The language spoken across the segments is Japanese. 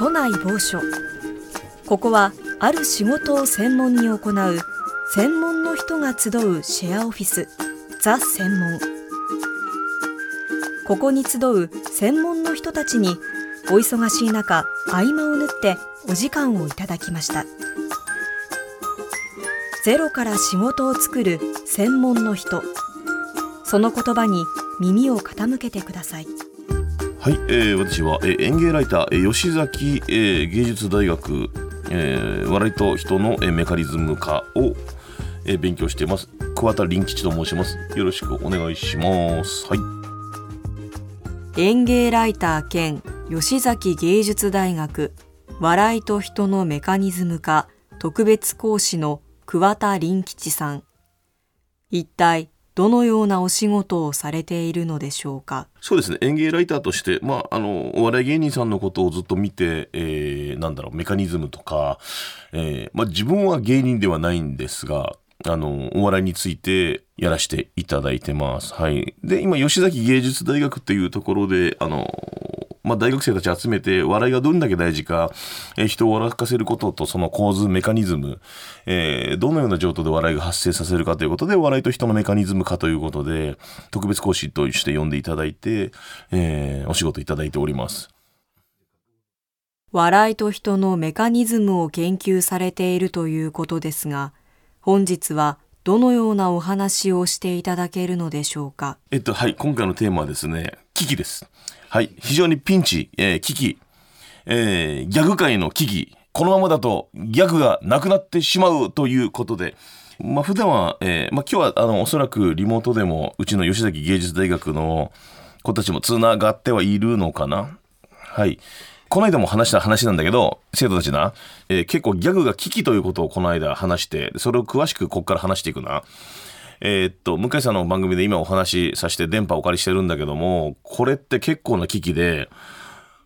都内某所。ここはある仕事を専門に行う専門の人が集うシェアオフィスザ専門。ここに集う専門の人たちにお忙しい中合間を縫ってお時間をいただきました。ゼロから仕事を作る専門の人。その言葉に耳を傾けてください。はい、えー、私は、えー、園芸ライター、えー、吉崎、えー、芸術大学、えー、笑いと人の、えー、メカニズム化を、えー、勉強しています。桑田林吉と申します。よろしくお願いします。はい。園芸ライター兼吉崎芸術大学笑いと人のメカニズム化特別講師の桑田林吉さん。一体どのようなお仕事をされているのでしょうか？そうですね。演芸ライターとして、まあ、あのお笑い芸人さんのことをずっと見て、えー、なんだろうメカニズムとか、えーまあ、自分は芸人ではないんですがあのお笑いについてやらせていただいてます。はい、で今吉崎芸術大学っていうところであのまあ、大学生たち集めて笑いがどんだけ大事か、えー、人を笑かせることとその構図メカニズム、えー、どのような状況で笑いが発生させるかということで笑いと人のメカニズムかということで特別講師として呼んでいただいて、えー、お仕事いただいております。笑いと人のメカニズムを研究されているということですが本日はどのようなお話をしていただけるのでしょうか？えっとはい今回のテーマはですね危機です。はい、非常にピンチ、えー、危機、えー、ギャグ界の危機、このままだとギャグがなくなってしまうということで、まあ普段は、えー、まあ今日はあのおそらくリモートでもうちの吉崎芸術大学の子たちもつながってはいるのかな。はい。この間も話した話なんだけど、生徒たちな、えー、結構ギャグが危機ということをこの間話して、それを詳しくここから話していくな。えー、っと、向井さんの番組で今お話しさせて電波お借りしてるんだけども、これって結構な危機で、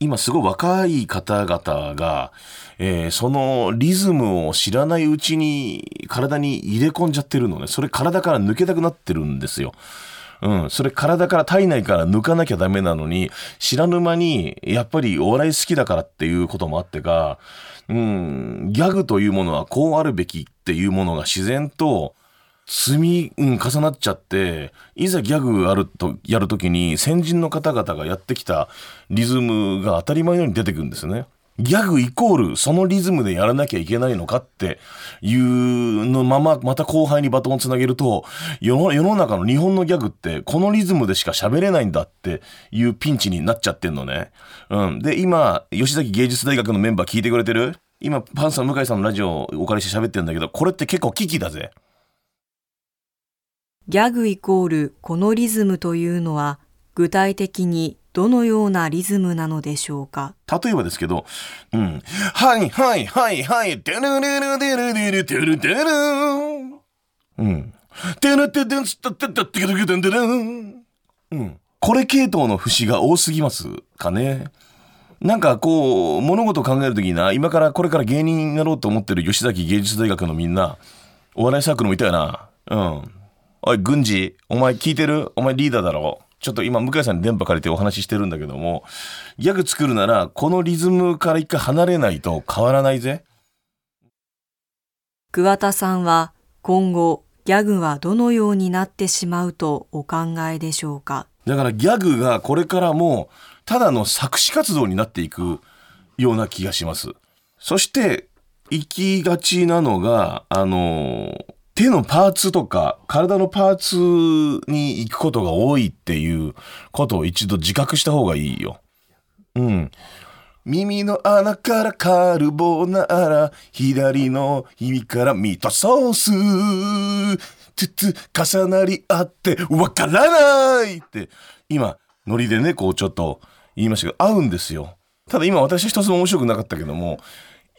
今すごい若い方々が、えー、そのリズムを知らないうちに体に入れ込んじゃってるのね。それ体から抜けたくなってるんですよ。うん、それ体から体内から抜かなきゃダメなのに、知らぬ間に、やっぱりお笑い好きだからっていうこともあってか、うん、ギャグというものはこうあるべきっていうものが自然と、積み、うん、重なっちゃって、いざギャグあると、やるときに先人の方々がやってきたリズムが当たり前のように出てくるんですね。ギャグイコールそのリズムでやらなきゃいけないのかっていうのまま、また後輩にバトンをつなげると、世の世の中の日本のギャグってこのリズムでしか喋れないんだっていうピンチになっちゃってんのね。うん。で、今、吉崎芸術大学のメンバー聞いてくれてる？今、パンサー向井さんのラジオをお借りして喋ってるんだけど、これって結構危機だぜ。ギャグイコールこのリズムというのは具体的にどのようなリズムなのでしょうか？例えばですけど、うん。はいはいはいはい、テルルルデルデルテルテルうん。テルテルテルテルテルテルテルうん。これ系統の節が多すぎますかね。なんかこう、物事を考えるときにな、今からこれから芸人になろうと思ってる吉崎芸術大学のみんな、お笑いサークルもいたよな。うん。おい、軍事、お前聞いてる？お前リーダーだろ？ちょっと今、向井さんに電波借りてお話ししてるんだけども、ギャグ作るなら、このリズムから一回離れないと変わらないぜ。桑田さんは、今後、ギャグはどのようになってしまうとお考えでしょうか？だからギャグがこれからも、ただの作詞活動になっていくような気がします。そして、行きがちなのが、あの手のパーツとか体のパーツに行くことが多いっていうことを一度自覚した方がいいよ。うん。耳の穴からカルボナーラ、左の耳からミートソース、トゥトゥ重なり合ってわからないって、今、ノリでね、こうちょっと言いましたけど、合うんですよ。ただ今私一つも面白くなかったけども、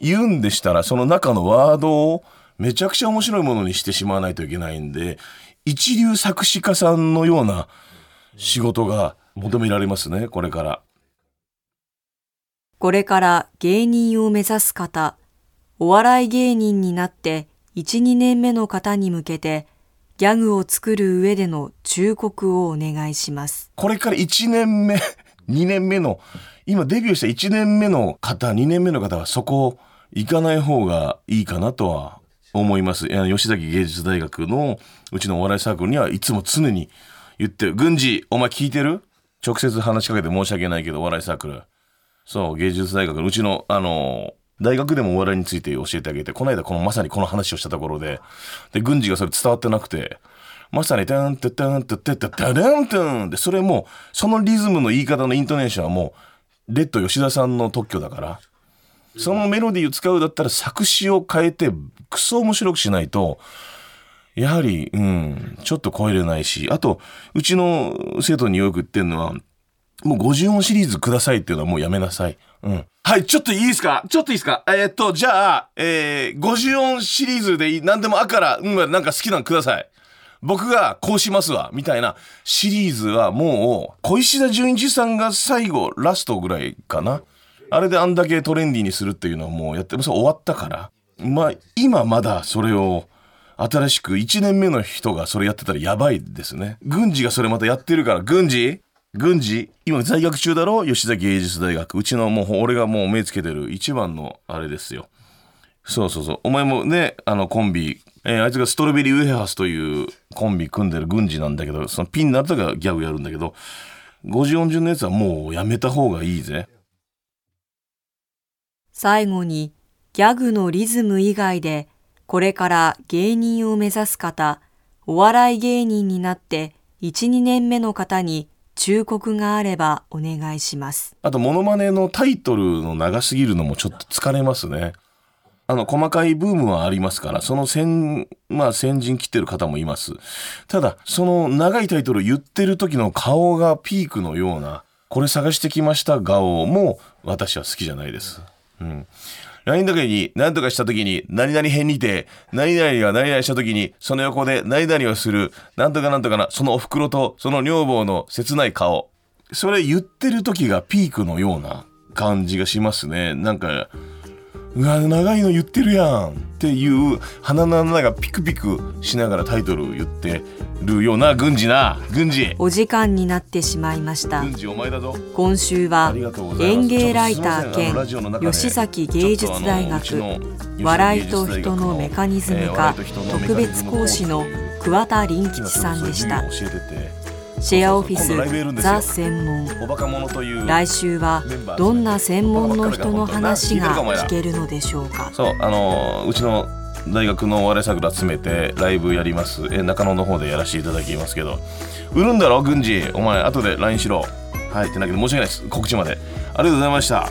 言うんでしたらその中のワードをめちゃくちゃ面白いものにしてしまわないといけないんで、一流作詞家さんのような仕事が求められますね、これから。これから芸人を目指す方、お笑い芸人になって1、2年目の方に向けて、ギャグを作る上での忠告をお願いします。これから1年目、2年目の今デビューした1年目の方2年目の方はそこ行かない方がいいかなとは思います吉崎芸術大学のうちのお笑いサークルにはいつも常に言ってる「郡司お前聞いてる?」直接話しかけて申し訳ないけどお笑いサークルそう芸術大学のうちのあの大学でもお笑いについて教えてあげてこの間このまさにこの話をしたところでで郡司がそれ伝わってなくてまさに、タンタタンタタタタダンタンで、それも、そのリズムの言い方のイントネーションはもう、レッド吉田さんの特許だから、そのメロディーを使うだったら作詞を変えて、クソ面白くしないと、やはり、うん、ちょっと超えれないし、あと、うちの生徒によく言ってるのは、もう50音シリーズくださいっていうのはもうやめなさい。うん。はい、ちょっといいですか？ちょっといいですか？えー、っと、じゃあ、えー、50音シリーズでいい何でもあから、うん、なんか好きなのください。僕がこうしますわ、みたいなシリーズはもう、小石田純一さんが最後、ラストぐらいかな。あれであんだけトレンディーにするっていうのはもうやって、そ終わったから。まあ、今まだそれを、新しく1年目の人がそれやってたらやばいですね。軍事がそれまたやってるから、軍事？軍事？今在学中だろ？吉崎芸術大学。うちのもう、俺がもう目つけてる一番のあれですよ。そうそうそう。お前もね、あのコンビ、えー、あいつがストロベリーウェハースというコンビ組んでる軍事なんだけど、そのピンになったからギャグやるんだけど、50、40のやつはもうやめた方がいいぜ。最後に、ギャグのリズム以外で、これから芸人を目指す方、お笑い芸人になって1、2年目の方に忠告があればお願いします。あと、モノマネのタイトルの長すぎるのもちょっと疲れますね。あの、細かいブームはありますから、その先、まあ先陣切ってる方もいます。ただ、その長いタイトル言ってる時の顔がピークのような、これ探してきました顔も私は好きじゃないです。うん。LINE だけに何とかした時に何々編にて、何々が何々した時にその横で何々をする、なんとかなんとかな、そのお袋とその女房の切ない顔。それ言ってる時がピークのような感じがしますね。なんか、うわ長いの言ってるやんっていう鼻の穴がピクピクしながらタイトル言ってるような軍事な軍事。お時間になってしまいました。軍事お前だぞ。今週は園芸ライター兼吉崎芸術大学笑いと人のメカニズム科特別講師の桑田林吉さんでしたシェアオフィスザ専門。来週はどんな専門の人の話が聞けるのでしょうか？そうあのうちの大学のお笑いサークル集めてライブやります。え中野の方でやらせていただきますけど。売るんだろ軍事。お前後で LINE しろ。はいってなけど申し訳ないです。告知まで。ありがとうございました